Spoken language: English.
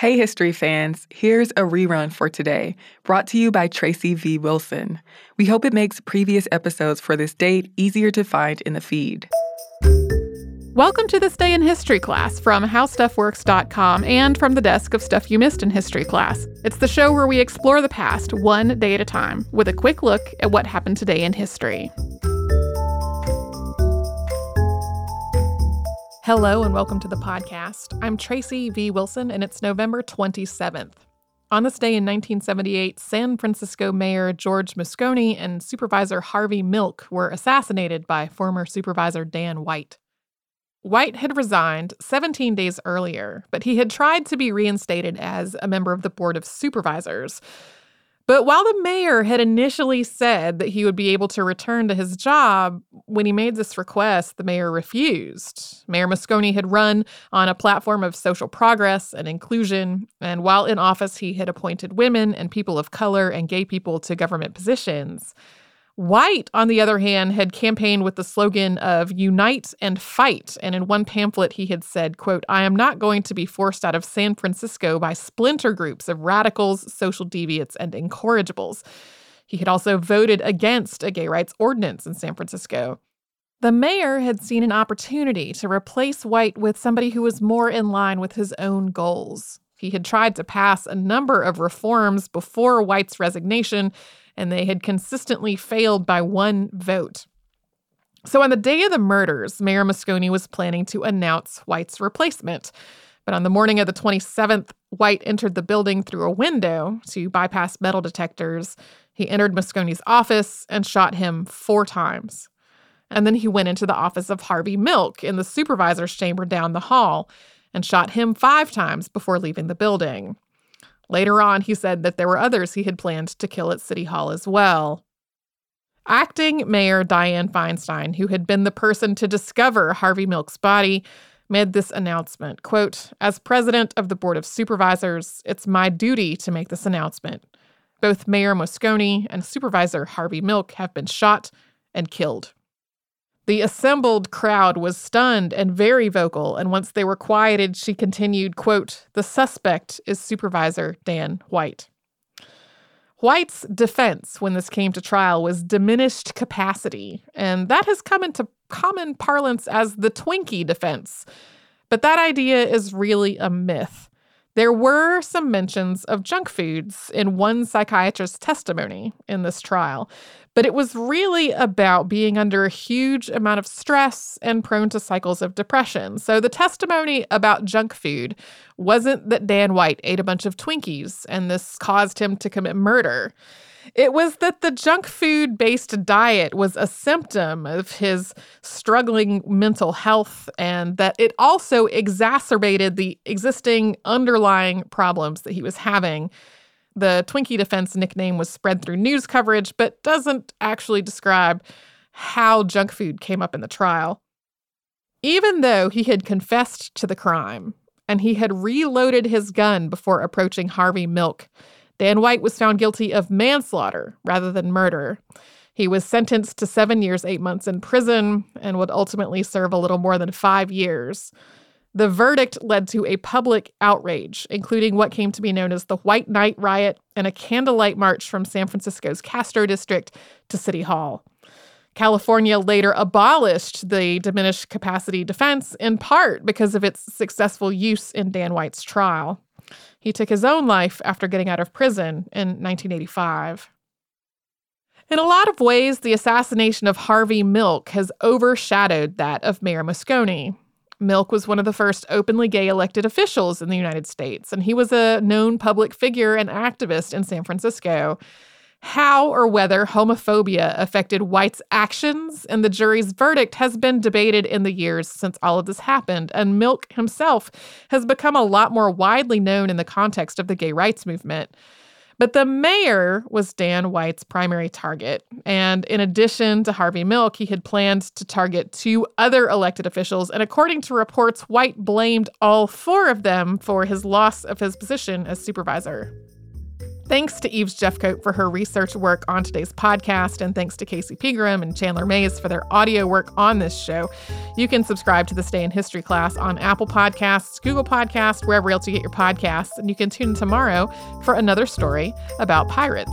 Hey, history fans, here's a rerun for today, brought to you by Tracy V. Wilson. We hope it makes previous episodes for this date easier to find in the feed. Welcome to This Day in History class from HowStuffWorks.com and from the desk of Stuff You Missed in History class. It's the show where we explore the past one day at a time with a quick look at what happened today in history. Hello and welcome to the podcast. I'm Tracy V. Wilson and it's November 27th. On this day in 1978, San Francisco Mayor George Moscone and Supervisor Harvey Milk were assassinated by former Supervisor Dan White. White had resigned 17 days earlier, but he had tried to be reinstated as a member of the Board of Supervisors. But while the mayor had initially said that he would be able to return to his job, when he made this request, the mayor refused. Mayor Moscone had run on a platform of social progress and inclusion, and while in office, he had appointed women and people of color and gay people to government positions. White, on the other hand, had campaigned with the slogan of unite and fight. And in one pamphlet, he had said, quote, I am not going to be forced out of San Francisco by splinter groups of radicals, social deviates, and incorrigibles. He had also voted against a gay rights ordinance in San Francisco. The mayor had seen an opportunity to replace White with somebody who was more in line with his own goals. He had tried to pass a number of reforms before White's resignation, and they had consistently failed by one vote. So on the day of the murders, Mayor Moscone was planning to announce White's replacement. But on the morning of the 27th, White entered the building through a window to bypass metal detectors. He entered Moscone's office and shot him four times. And then he went into the office of Harvey Milk in the supervisor's chamber down the hall and shot him five times before leaving the building. Later on, he said that there were others he had planned to kill at City Hall as well. Acting Mayor Dianne Feinstein, who had been the person to discover Harvey Milk's body, made this announcement quote as president of the board of supervisors it's my duty to make this announcement both mayor moscone and supervisor harvey milk have been shot and killed the assembled crowd was stunned and very vocal, and once they were quieted, she continued, quote, "The suspect is supervisor Dan White." White's defense when this came to trial was diminished capacity, and that has come into common parlance as the Twinkie defense. But that idea is really a myth. There were some mentions of junk foods in one psychiatrist's testimony in this trial, but it was really about being under a huge amount of stress and prone to cycles of depression. So the testimony about junk food wasn't that Dan White ate a bunch of Twinkies and this caused him to commit murder. It was that the junk food based diet was a symptom of his struggling mental health and that it also exacerbated the existing underlying problems that he was having. The Twinkie defense nickname was spread through news coverage, but doesn't actually describe how junk food came up in the trial. Even though he had confessed to the crime and he had reloaded his gun before approaching Harvey Milk, Dan White was found guilty of manslaughter rather than murder. He was sentenced to seven years, eight months in prison, and would ultimately serve a little more than five years. The verdict led to a public outrage, including what came to be known as the White Night Riot and a candlelight march from San Francisco's Castro district to City Hall. California later abolished the diminished capacity defense in part because of its successful use in Dan White's trial. He took his own life after getting out of prison in 1985. In a lot of ways, the assassination of Harvey Milk has overshadowed that of Mayor Moscone. Milk was one of the first openly gay elected officials in the United States, and he was a known public figure and activist in San Francisco how or whether homophobia affected White's actions and the jury's verdict has been debated in the years since all of this happened, and Milk himself has become a lot more widely known in the context of the gay rights movement. But the mayor was Dan White's primary target. And in addition to Harvey Milk, he had planned to target two other elected officials. And according to reports, White blamed all four of them for his loss of his position as supervisor. Thanks to Eves Jeffcoat for her research work on today's podcast, and thanks to Casey Pegram and Chandler Mays for their audio work on this show. You can subscribe to This Day in History class on Apple Podcasts, Google Podcasts, wherever else you get your podcasts, and you can tune in tomorrow for another story about pirates.